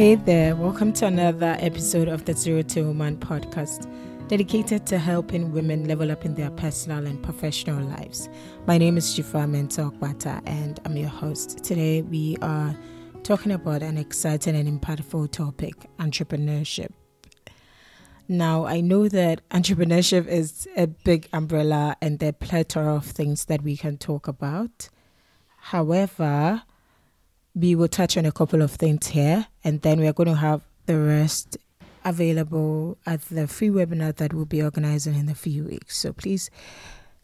Hey there, welcome to another episode of the Zero to Woman podcast, dedicated to helping women level up in their personal and professional lives. My name is Dzifa Mensah Okpata, and I'm your host. Today, we are talking about an exciting and impactful topic entrepreneurship. Now, I know that entrepreneurship is a big umbrella and there are plethora of things that we can talk about. However, we will touch on a couple of things here and then we're going to have the rest available at the free webinar that we'll be organizing in a few weeks. So please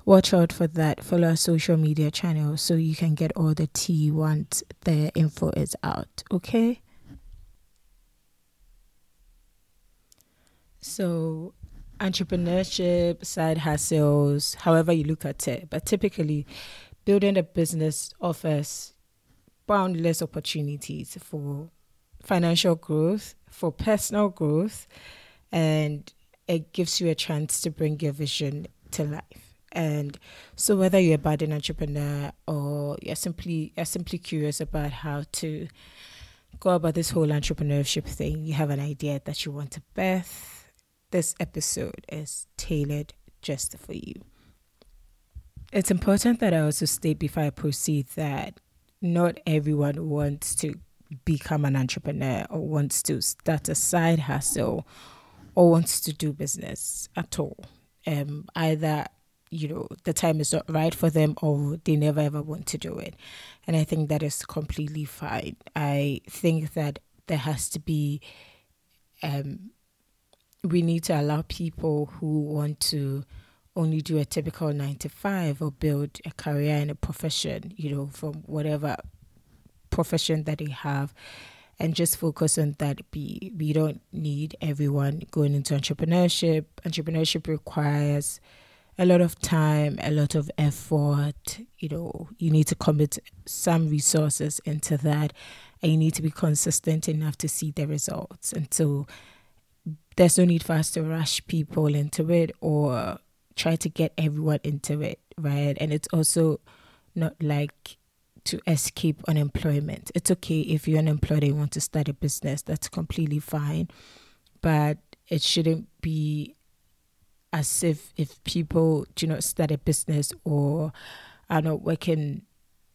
watch out for that. Follow our social media channels so you can get all the tea once the info is out. Okay? So, entrepreneurship, side hustles, however you look at it, but typically, building a business offers boundless opportunities for financial growth, for personal growth, and it gives you a chance to bring your vision to life. And so, whether you're a budding entrepreneur or you're simply you're simply curious about how to go about this whole entrepreneurship thing, you have an idea that you want to birth this episode is tailored just for you. It's important that I also state before I proceed that not everyone wants to become an entrepreneur or wants to start a side hustle or wants to do business at all. Um, either you know the time is not right for them or they never ever want to do it, and I think that is completely fine. I think that there has to be um, we need to allow people who want to only do a typical nine to five or build a career in a profession, you know, from whatever profession that they have and just focus on that. Be we don't need everyone going into entrepreneurship. Entrepreneurship requires a lot of time a lot of effort you know you need to commit some resources into that and you need to be consistent enough to see the results. And so there's no need for us to rush people into it or try to get everyone into it, right? And it's also not like to escape unemployment. It's okay if you're unemployed and you want to start a business, that's completely fine. But it shouldn't be as if if people do not start a business or are not working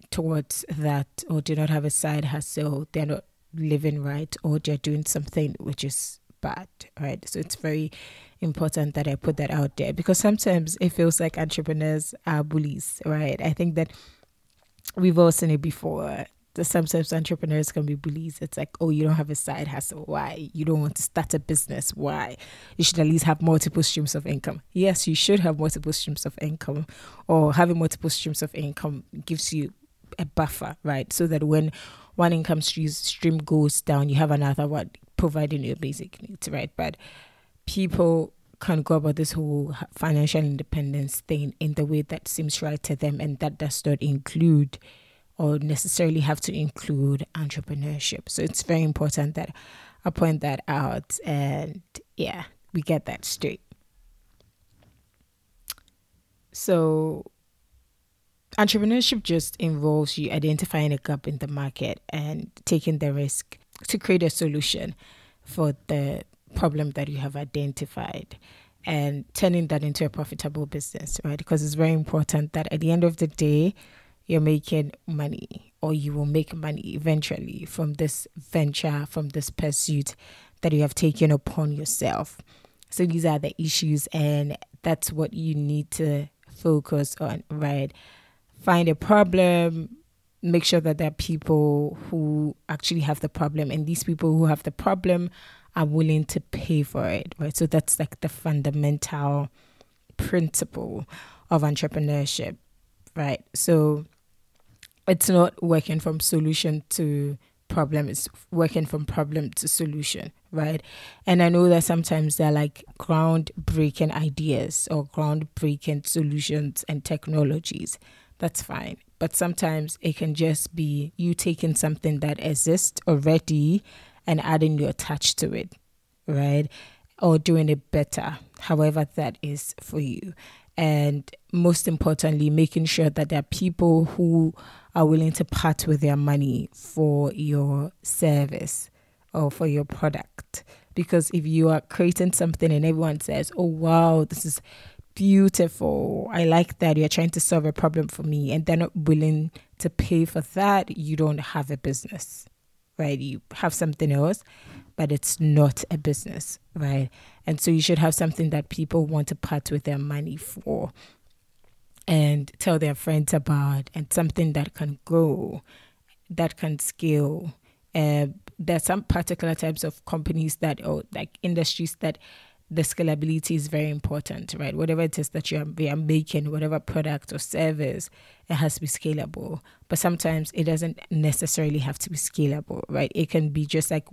towards that or do not have a side hustle, they're not living right or they're doing something which is bad, right? So it's very important that I put that out there because sometimes it feels like entrepreneurs are bullies, right? I think that we've all seen it before. The sometimes entrepreneurs can be bullies. It's like, oh, you don't have a side hustle. Why? You don't want to start a business. Why? You should at least have multiple streams of income. Yes, you should have multiple streams of income, or having multiple streams of income gives you a buffer, right? So that when one income stream goes down, you have another one providing your basic needs, right? But people can go about this whole financial independence thing in the way that seems right to them, and that does not include or necessarily have to include entrepreneurship. So it's very important that I point that out, and yeah, we get that straight. So, entrepreneurship just involves you identifying a gap in the market and taking the risk to create a solution for the problem that you have identified and turning that into a profitable business, right? Because it's very important that at the end of the day, you're making money or you will make money eventually from this venture, from this pursuit that you have taken upon yourself. So these are the issues, and that's what you need to focus on, right? Find a problem, make sure that there are people who actually have the problem and these people who have the problem are willing to pay for it right? So that's like the fundamental principle of entrepreneurship right? So it's not working from solution to problem it's working from problem to solution right? And i know that sometimes they're like groundbreaking ideas or groundbreaking solutions and technologies. That's fine but sometimes it can just be you taking something that exists already and adding your touch to it, right? Or doing it better, however that is for you. And most importantly, making sure that there are people who are willing to part with their money for your service, or for your product. Because if you are creating something and everyone says, oh, wow, this is beautiful, I like that, you're trying to solve a problem for me, and they're not willing to pay for that, you don't have a business, right? You have something else, but it's not a business, right? And so you should have something that people want to part with their money for and tell their friends about, and something that can grow, that can scale. Uh, there's some particular types of companies that, or like industries that the scalability is very important, right? Whatever it is that you are, you are making, whatever product or service, it has to be scalable. But sometimes it doesn't necessarily have to be scalable, right? It can be just like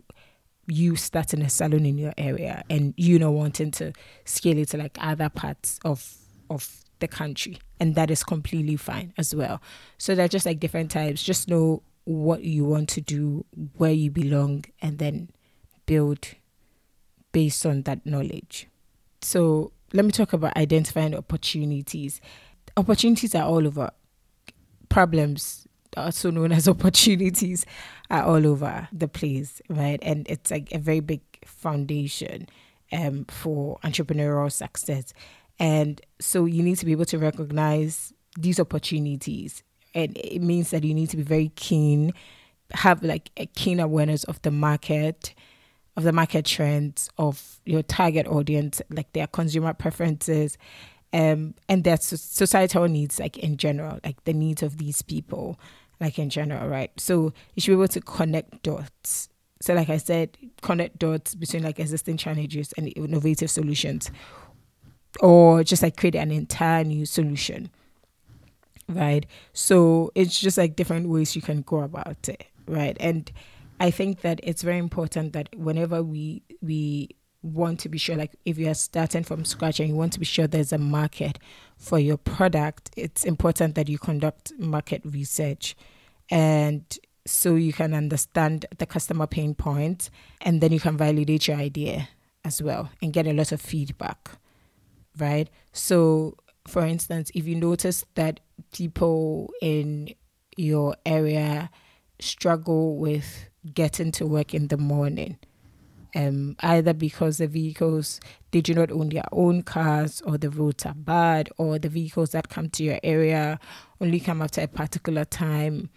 you starting a salon in your area and you know wanting to scale it to like other parts of of the country and that is completely fine as well so they're just like different types just know what you want to do where you belong and then build based on that knowledge. So let me talk about identifying opportunities. Opportunities are all over. Problems also known as opportunities are all over the place right? And it's like a very big foundation um, for entrepreneurial success. And so you need to be able to recognize these opportunities. And it means that you need to be very keen, have like a keen awareness of the market, of the market trends, of your target audience, like their consumer preferences, um, and their societal needs, like in general, like the needs of these people, like in general, right? So you should be able to connect dots. So, like I said, connect dots between like existing challenges and innovative solutions or just like create an entire new solution right so it's just like different ways you can go about it right and i think that it's very important that whenever we we want to be sure like if you are starting from scratch and you want to be sure there's a market for your product it's important that you conduct market research and so you can understand the customer pain and then you can validate your idea as well and get a lot of feedback right? So, for instance, if you notice that people in your area struggle with getting to work in the morning, um, either because the vehicles they do not own their own cars, or the roads are bad, or the vehicles that come to your area only come after a particular time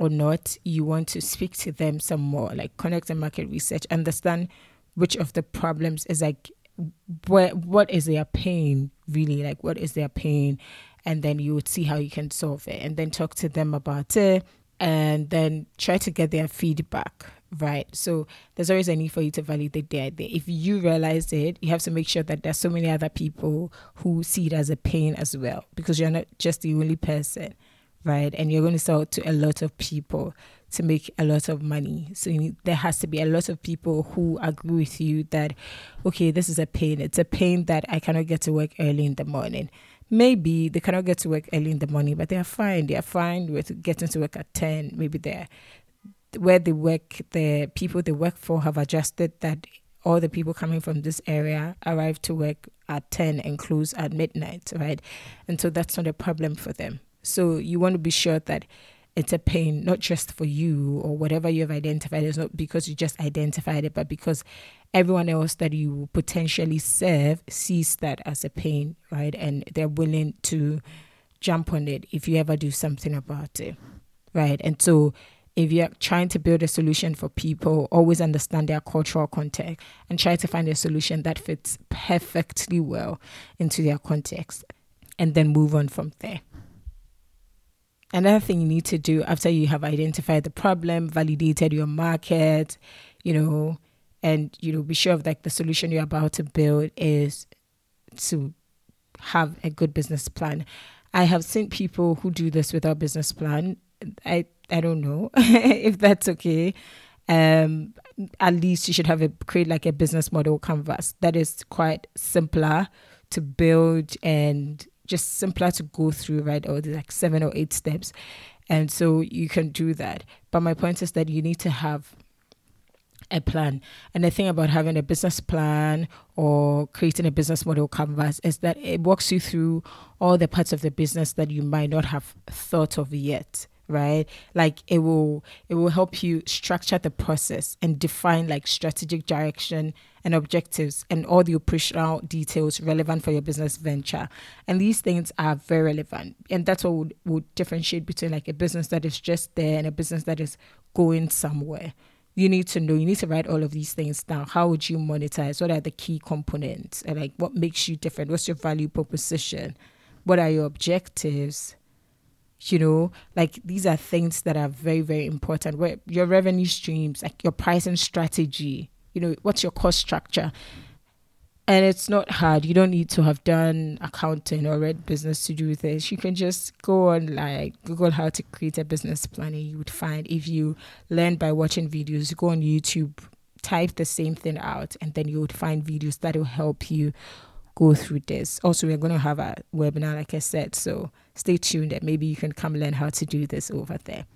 or not, you want to speak to them some more, like connect and market research, understand which of the problems is like what what is their pain really like what is their pain? And then you would see how you can solve it and then talk to them about it and then try to get their feedback right so there's always a need for you to validate the idea if you realize it you have to make sure that there's so many other people who see it as a pain as well because you're not just the only person right and you're going to sell to a lot of people to make a lot of money. So need, there has to be a lot of people who agree with you that, okay, this is a pain. It's a pain that I cannot get to work early in the morning. Maybe they cannot get to work early in the morning, but they are fine. They are fine with getting to work at 10. Maybe they're where they work, the people they work for have adjusted that all the people coming from this area arrive to work at 10 and close at midnight, right? And so that's not a problem for them. So you want to be sure that it's a pain not just for you or whatever you have identified. It's not because you just identified it but because everyone else that you potentially serve sees that as a pain right? And they're willing to jump on it if you ever do something about it right? And so if you're trying to build a solution for people, always understand their cultural context and try to find a solution that fits perfectly well into their context and then move on from there. Another thing you need to do after you have identified the problem, validated your market, you know, and you know, be sure of like the solution you're about to build is to have a good business plan. I have seen people who do this without business plan. I I don't know if that's okay. Um, at least you should have a create like a business model canvas that is quite simpler to build and just simpler to go through, right? Or there's like seven or eight steps. And so you can do that. But my point is that you need to have a plan. And the thing about having a business plan or creating a business model canvas is that it walks you through all the parts of the business that you might not have thought of yet, right? Like it will it will help you structure the process and define like strategic direction and objectives and all the operational details relevant for your business venture. And these things are very relevant. And that's what would, would differentiate between like a business that is just there and a business that is going somewhere. You need to know you need to write all of these things down. How would you monetize? What are the key components? And like what makes you different? What's your value proposition? What are your objectives you know like these are things that are very very important. Where your revenue streams like your pricing strategy you know what's your cost structure? And it's not hard. You don't need to have done accounting or read business to do this. You can just go on like google how to create a business plan and you would find if you learn by watching videos you go on youtube type the same thing out and then you would find videos that will help you go through this. Also, we're going to have a webinar, like I said, so stay tuned and maybe you can come learn how to do this over there.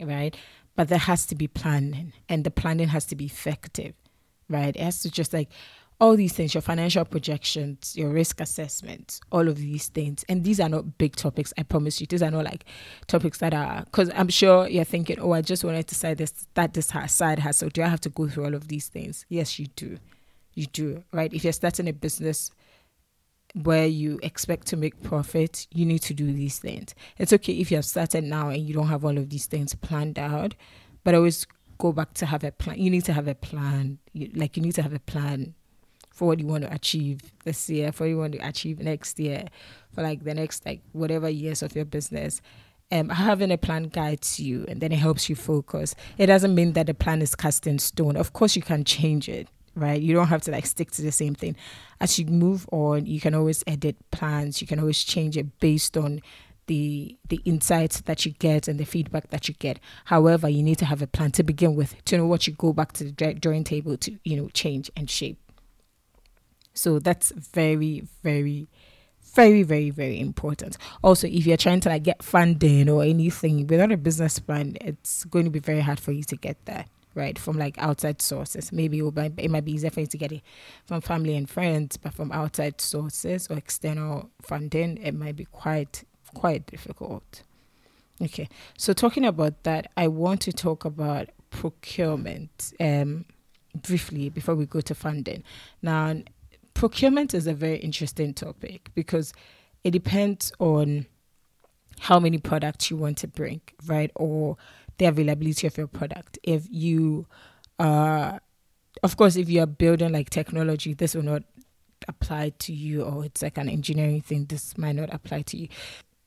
Right? But there has to be planning, and the planning has to be effective, right? It has to just like all these things, your financial projections, your risk assessment, all of these things. And these are not big topics, I promise you. These are not like topics that are, because I'm sure you're thinking, oh, I just wanted to say this, that this side hustle. Do I have to go through all of these things? Yes, you do you do, right? If you're starting a business where you expect to make profit, you need to do these things. It's okay if you have started now and you don't have all of these things planned out, but always go back to have a plan. You need to have a plan. You, like you need to have a plan for what you want to achieve this year, for what you want to achieve next year, for like the next like whatever years of your business. Um, having a plan guides you and then it helps you focus. It doesn't mean that the plan is cast in stone. Of course, you can change it right? You don't have to like stick to the same thing. As you move on, you can always edit plans. You can always change it based on the the insights that you get and the feedback that you get. However, you need to have a plan to begin with to know what you go back to the drawing table to you know change and shape. So that's very very very very very important also if you're trying to like get funding or anything without a business plan it's going to be very hard for you to get there right, from like outside sources. Maybe it, might, it might be easier for you to get it from family and friends, but from outside sources or external funding, it might be quite quite difficult. Okay, so talking about that, I want to talk about procurement um, briefly before we go to funding. Now, procurement is a very interesting topic because it depends on how many products you want to bring, right, or the availability of your product. If you, uh, of course, if you are building like technology, this will not apply to you, or it's like an engineering thing, this might not apply to you.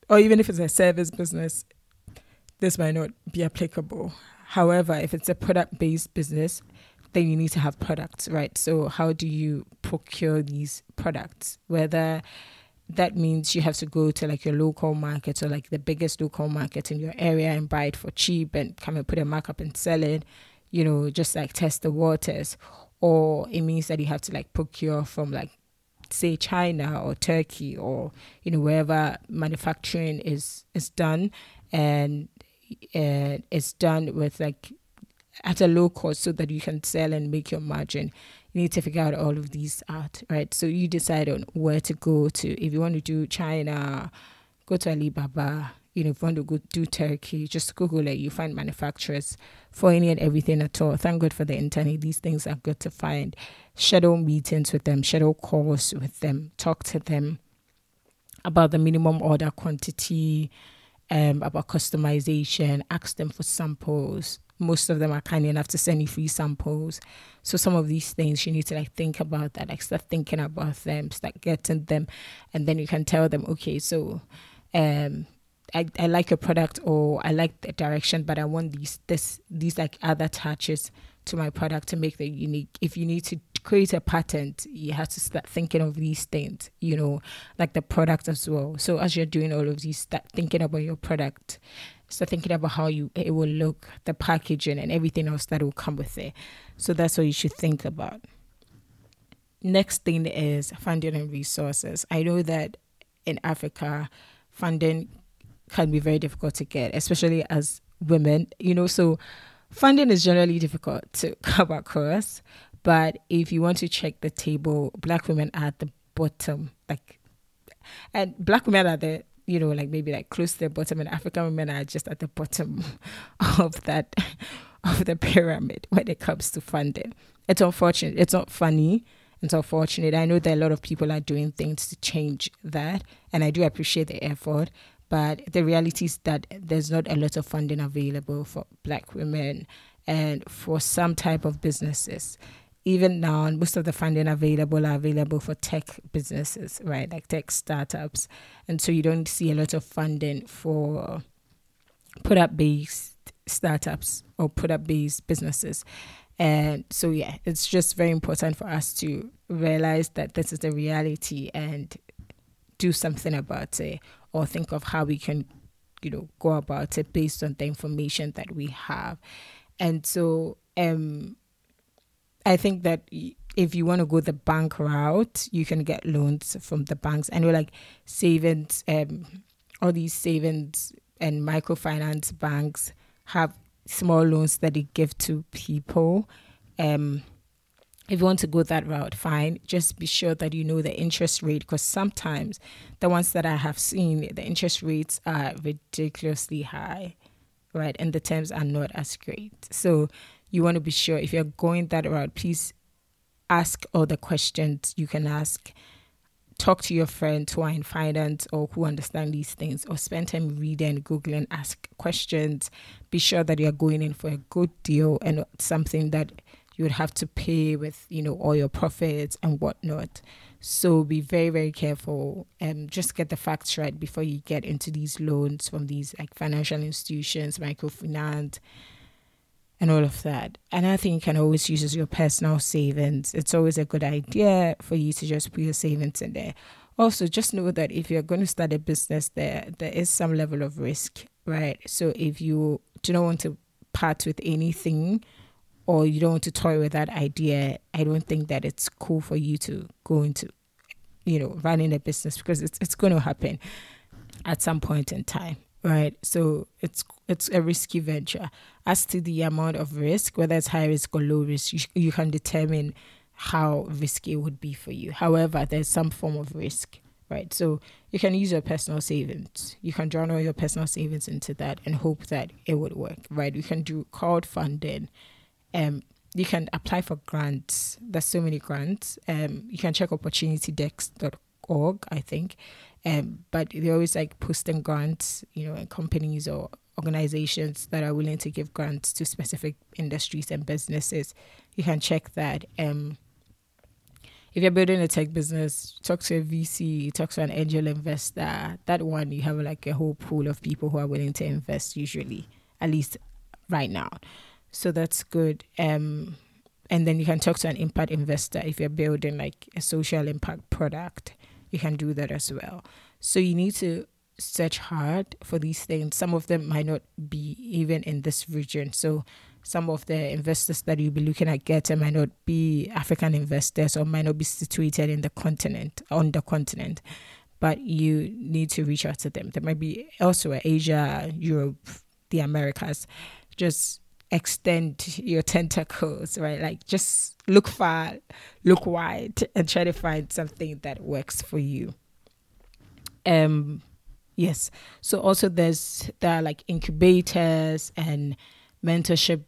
Or even if it's a service business, this might not be applicable. However, if it's a product based business, then you need to have products, right? So, how do you procure these products? Whether that means you have to go to like your local market or like the biggest local market in your area and buy it for cheap and come and put a markup and sell it, you know, just like test the waters. Or it means that you have to like procure from like say China or Turkey or you know wherever manufacturing is is done and uh, it's done with like at a low cost so that you can sell and make your margin you need to figure out all of these out, right? So you decide on where to go to. If you want to do China, go to Alibaba. You know, if you want to go do Turkey, just Google it. You find manufacturers for any and everything at all. Thank God for the internet. These things are good to find. Schedule meetings with them, schedule calls with them, talk to them about the minimum order quantity, um, about customization, ask them for samples, most of them are kind enough to send you free samples. So some of these things you need to like think about that, like start thinking about them, start getting them, and then you can tell them, okay, so um I, I like your product or I like the direction, but I want these this these like other touches to my product to make them unique. If you need to create a patent, you have to start thinking of these things, you know, like the product as well. So as you're doing all of these, start thinking about your product so thinking about how you it will look, the packaging and everything else that will come with it. So that's what you should think about. Next thing is funding and resources. I know that in Africa, funding can be very difficult to get, especially as women, you know, so funding is generally difficult to come across. But if you want to check the table, black women are at the bottom, like and black women are the you know, like maybe like close to the bottom, and African women are just at the bottom of that of the pyramid when it comes to funding. It's unfortunate. It's not funny. It's unfortunate. I know that a lot of people are doing things to change that, and I do appreciate the effort. But the reality is that there's not a lot of funding available for Black women and for some type of businesses even now, most of the funding available are available for tech businesses, right? Like tech startups. And so you don't see a lot of funding for put up based startups or put up based businesses. And so, yeah, it's just very important for us to realize that this is the reality and do something about it or think of how we can, you know, go about it based on the information that we have. And so, um, I think that if you want to go the bank route, you can get loans from the banks. I know like savings, um, all these savings and microfinance banks have small loans that they give to people. Um, if you want to go that route, fine. Just be sure that you know the interest rate because sometimes the ones that I have seen, the interest rates are ridiculously high, right? And the terms are not as great. So you want to be sure if you're going that route, please ask all the questions you can ask. Talk to your friends who are in finance or who understand these things, or spend time reading, Googling, ask questions. Be sure that you're going in for a good deal and something that you would have to pay with, you know, all your profits and whatnot. So be very, very careful and just get the facts right before you get into these loans from these like financial institutions, microfinance and all of that. And I think you can always use as your personal savings. It's always a good idea for you to just put your savings in there. Also, just know that if you're going to start a business, there there is some level of risk, right? So if you do not want to part with anything, or you don't want to toy with that idea, I don't think that it's cool for you to go into, you know, running a business because it's it's going to happen at some point in time right? So it's it's a risky venture. As to the amount of risk, whether it's high risk or low risk, you, you can determine how risky it would be for you. However, there's some form of risk, right? So you can use your personal savings. You can journal your personal savings into that and hope that it would work, right? You can do crowdfunding. Um, you can apply for grants. There's so many grants. Um, you can check opportunitydesk.org, I think, um, but they're always like posting grants, you know, companies or organizations that are willing to give grants to specific industries and businesses. You can check that. Um, if you're building a tech business, talk to a VC, talk to an angel investor. That one, you have like a whole pool of people who are willing to invest, usually, at least right now. So that's good. Um, and then you can talk to an impact investor if you're building like a social impact product you can do that as well. So you need to search hard for these things. Some of them might not be even in this region. So some of the investors that you'll be looking at getting might not be African investors or might not be situated in the continent, on the continent. But you need to reach out to them. There might be elsewhere, Asia, Europe, the Americas. Just extend your tentacles, right? Like just look far, look wide, and try to find something that works for you. Um, yes. So also there's there are like incubators and mentorship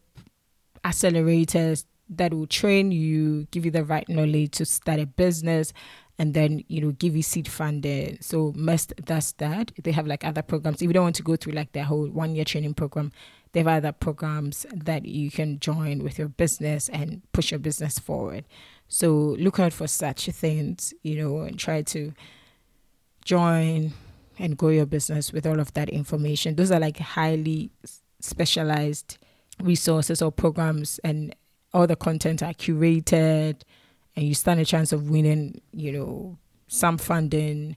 accelerators that will train you, give you the right knowledge to start a business, and then you know give you seed funding. So MEST does that. They have like other programs. If you don't want to go through like their whole one year training program, they have other programs that you can join with your business and push your business forward. So look out for such things, you know, and try to join and grow your business with all of that information. Those are like highly specialized resources or programs and all the content are curated and you stand a chance of winning, you know, some funding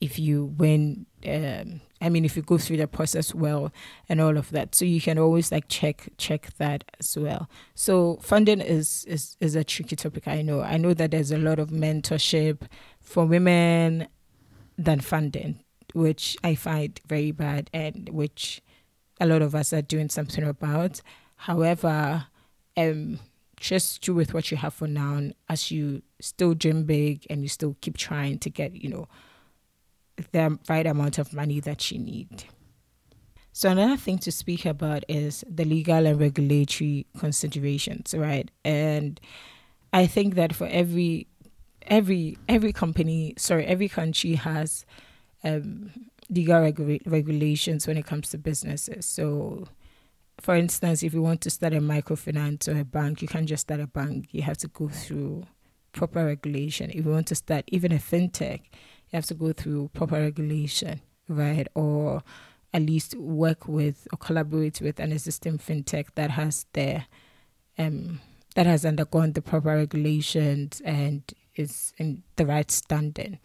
if you win um, I mean, if you go through the process well and all of that, so you can always like check check that as well. So funding is is is a tricky topic. I know. I know that there's a lot of mentorship for women than funding, which I find very bad, and which a lot of us are doing something about. However, um, just do with what you have for now, as you still dream big and you still keep trying to get you know the right amount of money that you need. So another thing to speak about is the legal and regulatory considerations, right? And I think that for every every every company, sorry, every country has um, legal regulations when it comes to businesses. So, for instance, if you want to start a microfinance or a bank, you can't just start a bank. You have to go through proper regulation. If you want to start even a fintech, you have to go through proper regulation, right? Or at least work with or collaborate with an existing fintech that has their um that has undergone the proper regulations and is in the right standing.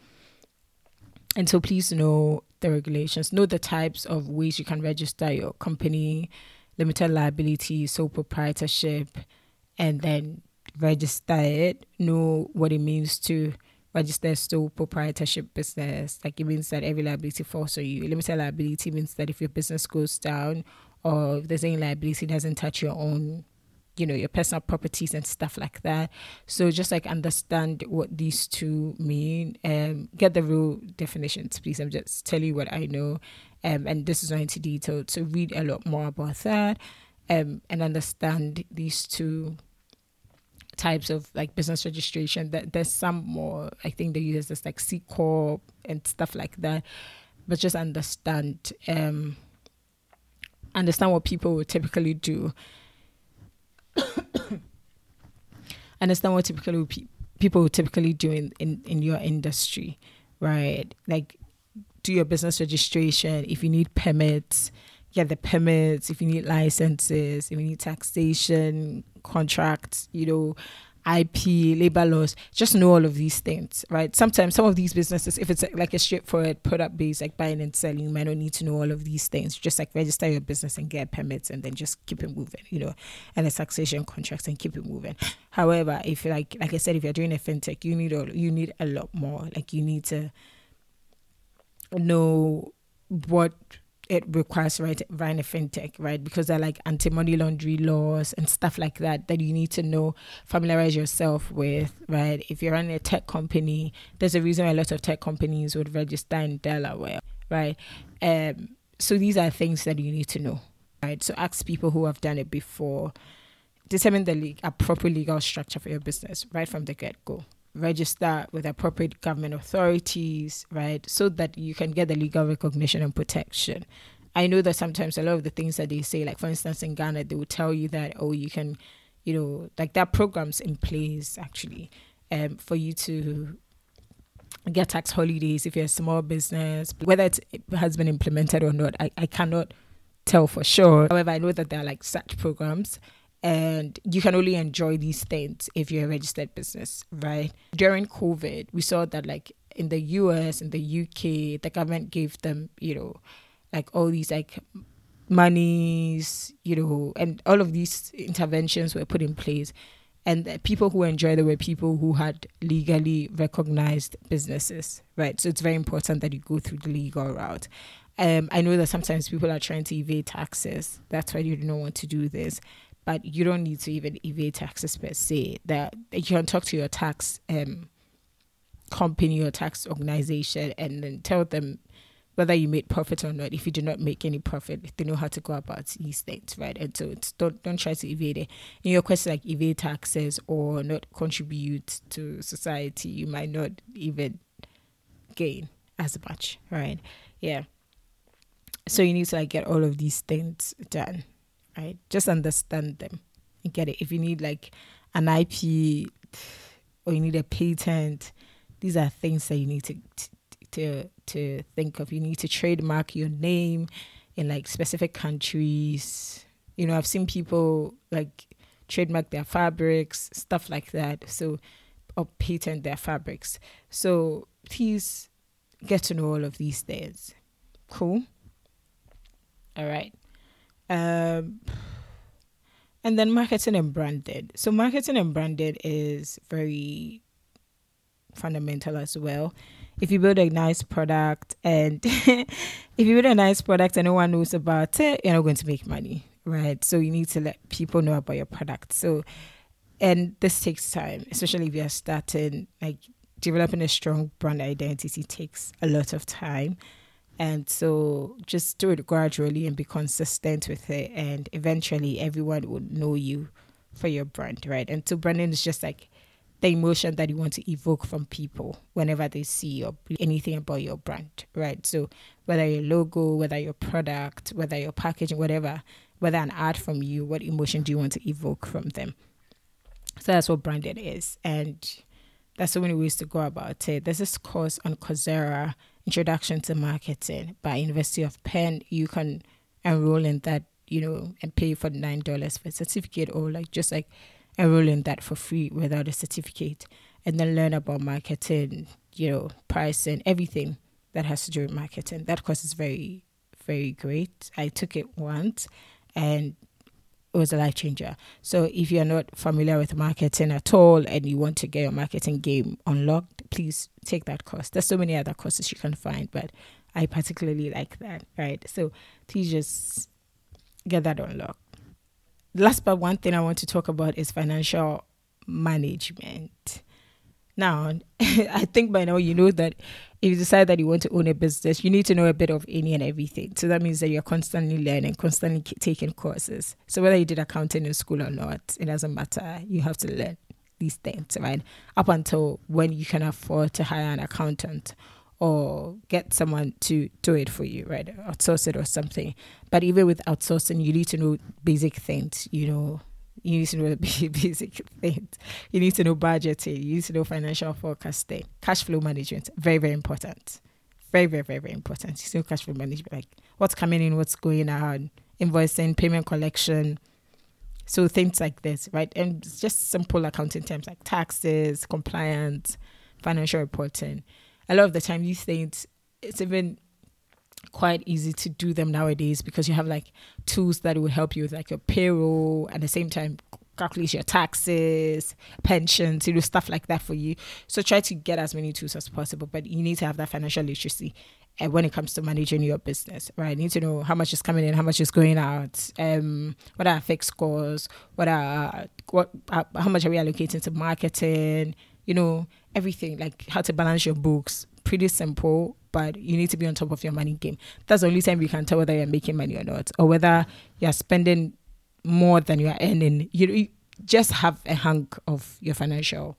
And so please know the regulations, know the types of ways you can register your company, limited liability, sole proprietorship, and then register it, know what it means to register sole proprietorship business. Like it means that every liability falls on you. Limited liability means that if your business goes down or if there's any liability it doesn't touch your own, you know, your personal properties and stuff like that. So just like understand what these two mean. Um get the real definitions, please. I'm just telling you what I know. Um and this is not into detail. So read a lot more about that. Um and understand these two types of like business registration. That there's some more. I think they use this like C corp and stuff like that. But just understand um understand what people would typically do. understand what typically pe- people typically do in, in, in your industry, right? Like do your business registration. If you need permits, get the permits. If you need licenses, if you need taxation, contracts, you know, IP, labor laws, just know all of these things, right? Sometimes some of these businesses, if it's like a straightforward product based, like buying and selling, you might not need to know all of these things. Just like register your business and get permits and then just keep it moving, you know, and a taxation contracts and keep it moving. However, if like like I said, if you're doing a fintech, you need all you need a lot more. Like you need to know what it requires right a fintech, right? Because they're like anti-money laundering laws and stuff like that that you need to know, familiarize yourself with, right? If you're running a tech company, there's a reason why a lot of tech companies would register in Delaware, right? Um, so these are things that you need to know, right? So ask people who have done it before. Determine the appropriate legal structure for your business right from the get-go register with appropriate government authorities, right? So that you can get the legal recognition and protection. I know that sometimes a lot of the things that they say, like for instance in Ghana, they will tell you that, oh, you can, you know, like there are programs in place actually um, for you to get tax holidays if you're a small business. Whether it has been implemented or not, I, I cannot tell for sure. However, I know that there are like such programs and you can only enjoy these things if you're a registered business, right? During COVID, we saw that like in the US and the UK, the government gave them, you know, like all these like monies, you know, and all of these interventions were put in place. And people who enjoyed it were people who had legally recognized businesses, right? So it's very important that you go through the legal route. Um, I know that sometimes people are trying to evade taxes. That's why you don't want to do this but you don't need to even evade taxes per se. That you can talk to your tax um, company or tax organization and then tell them whether you made profit or not. If you do not make any profit, they know how to go about these things, right? And so don't don't try to evade it. In your question like evade taxes or not contribute to society, you might not even gain as much, right? Yeah. So you need to like get all of these things done right? Just understand them get it. If you need like an IP or you need a patent, these are things that you need to to to think of. You need to trademark your name in like specific countries. You know, I've seen people like trademark their fabrics, stuff like that. So or patent their fabrics. So please get to know all of these things. Cool. All right. Um, and then marketing and branded. So marketing and branded is very fundamental as well. If you build a nice product and if you build a nice product and no one knows about it, you're not going to make money, right? So you need to let people know about your product. So and this takes time, especially if you're starting like developing a strong brand identity takes a lot of time. And so just do it gradually and be consistent with it. And eventually everyone will know you for your brand, right? And so branding is just like the emotion that you want to evoke from people whenever they see or anything about your brand, right? So whether your logo, whether your product, whether your packaging, whatever, whether an ad from you, what emotion do you want to evoke from them? So that's what branding is. And there's so many ways to go about it. There's this course on Coursera, Introduction to Marketing by University of Penn. You can enroll in that, you know, and pay for nine dollars for a certificate or like just like enroll in that for free without a certificate and then learn about marketing, you know, pricing, everything that has to do with marketing. That course is very, very great. I took it once and it was a life changer. So if you're not familiar with marketing at all and you want to get your marketing game unlocked, please take that course. There's so many other courses you can find, but I particularly like that, right? So please just get that unlocked. Last but one thing I want to talk about is financial management. Now, I think by now you know that if you decide that you want to own a business, you need to know a bit of any and everything. So that means that you're constantly learning, constantly taking courses. So whether you did accounting in school or not, it doesn't matter. You have to learn these things, right? Up until when you can afford to hire an accountant or get someone to do it for you, right? Outsource it or something. But even with outsourcing, you need to know basic things, you know, you need to know the basic things. You need to know budgeting. You need to know financial forecasting, cash flow management. Very, very important. Very, very, very, very important. You know cash flow management, like what's coming in, what's going out, invoicing, payment collection. So things like this, right? And just simple accounting terms like taxes, compliance, financial reporting. A lot of the time, these things, it's even quite easy to do them nowadays because you have like tools that will help you with like your payroll at the same time calculate your taxes, pensions, you know, stuff like that for you. So try to get as many tools as possible, but you need to have that financial literacy uh, when it comes to managing your business, right? You need to know how much is coming in, how much is going out, um, what are fixed costs, what are what uh, how much are we allocating to marketing, you know, everything like how to balance your books. Pretty simple, but you need to be on top of your money game. That's the only time you can tell whether you're making money or not, or whether you're spending more than you're earning. You, you just have a hang of your financial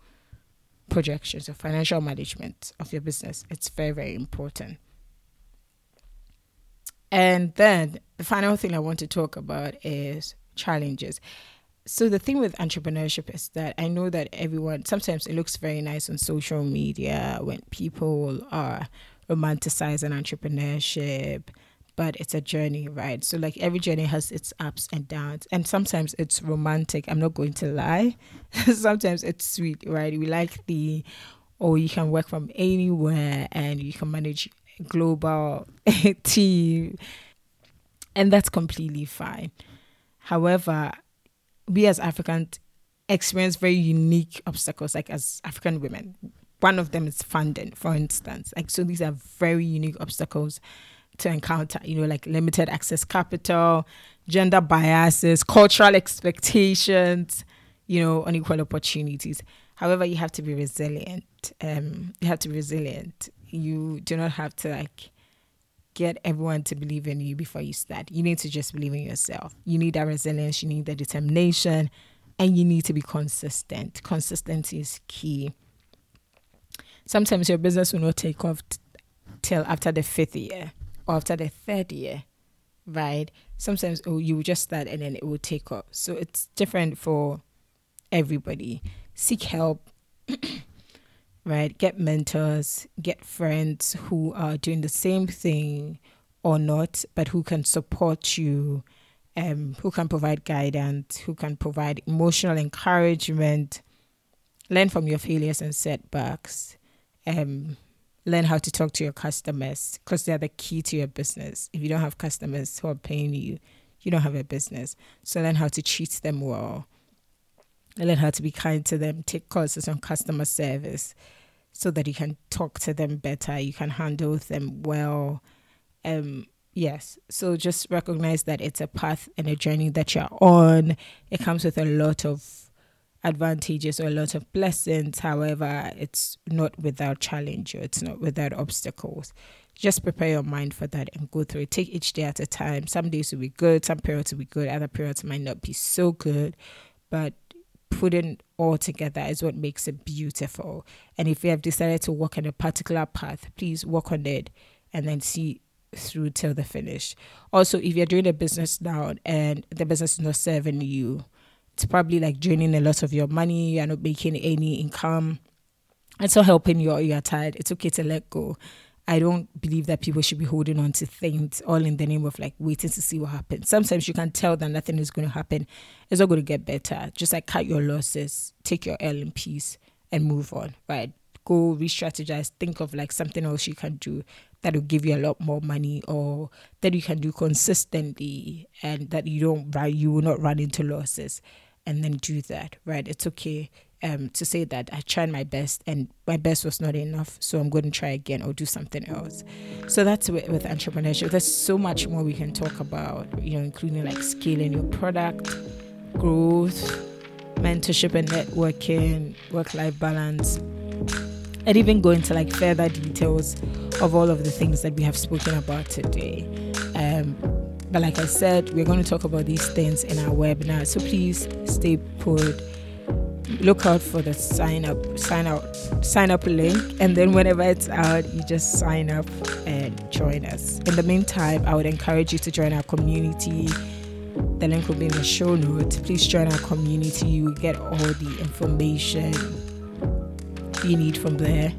projections, your financial management of your business. It's very, very important. And then the final thing I want to talk about is challenges. So the thing with entrepreneurship is that I know that everyone sometimes it looks very nice on social media when people are romanticizing entrepreneurship, but it's a journey, right? So like every journey has its ups and downs, and sometimes it's romantic. I'm not going to lie. sometimes it's sweet, right? We like the, or oh, you can work from anywhere and you can manage global team, and that's completely fine. However, we as Africans experience very unique obstacles, like as African women one of them is funding, for instance. Like so these are very unique obstacles to encounter, you know, like limited access capital, gender biases, cultural expectations, you know, unequal opportunities. However, you have to be resilient. Um, you have to be resilient. You do not have to like get everyone to believe in you before you start. You need to just believe in yourself. You need that resilience, you need the determination, and you need to be consistent. Consistency is key sometimes your business will not take off t- till after the fifth year or after the third year, right? Sometimes oh, you just start and then it will take off. So it's different for everybody. Seek help, right? Get mentors, get friends who are doing the same thing or not, but who can support you, um, who can provide guidance, who can provide emotional encouragement. Learn from your failures and setbacks um, learn how to talk to your customers because they're the key to your business. If you don't have customers who are paying you, you don't have a business. So learn how to treat them well. Learn how to be kind to them. Take courses on customer service so that you can talk to them better. You can handle them well. Um, yes. So just recognize that it's a path and a journey that you're on. It comes with a lot of advantages or a lot of blessings. However, it's not without challenge or it's not without obstacles. Just prepare your mind for that and go through it. Take each day at a time. Some days will be good, some periods will be good, other periods might not be so good. But putting all together is what makes it beautiful. And if you have decided to walk on a particular path, please walk on it and then see through till the finish. Also, if you're doing a business now and the business is not serving you, it's probably like draining a lot of your money, you're not making any income, it's not helping you you're tired. It's okay to let go. I don't believe that people should be holding on to things all in the name of like waiting to see what happens. Sometimes you can tell that nothing is going to happen. It's not going to get better. Just like cut your losses, take your L in peace, and move on. Right? Go re-strategize. Think of like something else you can do that will give you a lot more money, or that you can do consistently, and that you don't. You will not run into losses, and then do that. Right? It's okay um, to say that I tried my best and my best was not enough, so I'm going to try again or do something else. So that's with, with entrepreneurship. There's so much more we can talk about, you know, including like scaling your product, growth, mentorship and networking, work life balance, and even go into like further details of all of the things that we have spoken about today. Um, but like I said, we're going to talk about these things in our webinar. So please stay put look out for the sign up sign out sign up link. And then whenever it's out you just sign up and join us. In the meantime i would encourage you to join our community. The link will be in the show notes. Please join our community. You will get all the information you need from there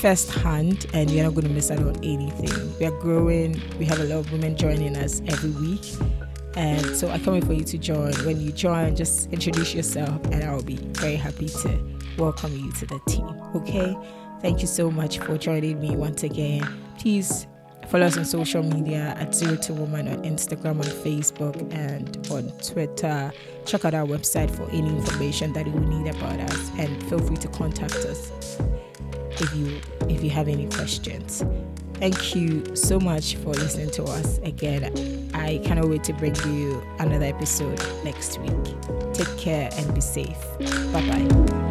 first hand and you're not going to miss out on anything we are growing we have a lot of women joining us every week and so I can't wait for you to join. When you join, just introduce yourself, and I'll be very happy to welcome you to the team. Okay? Thank you so much for joining me once again. Please follow us on social media at Zero to Woman on Instagram, on Facebook, and on Twitter. Check out our website for any information that you need about us, and feel free to contact us if you if you have any questions. Thank you so much for listening to us again. I cannot wait to bring you another episode next week. Take care and be safe. Bye bye.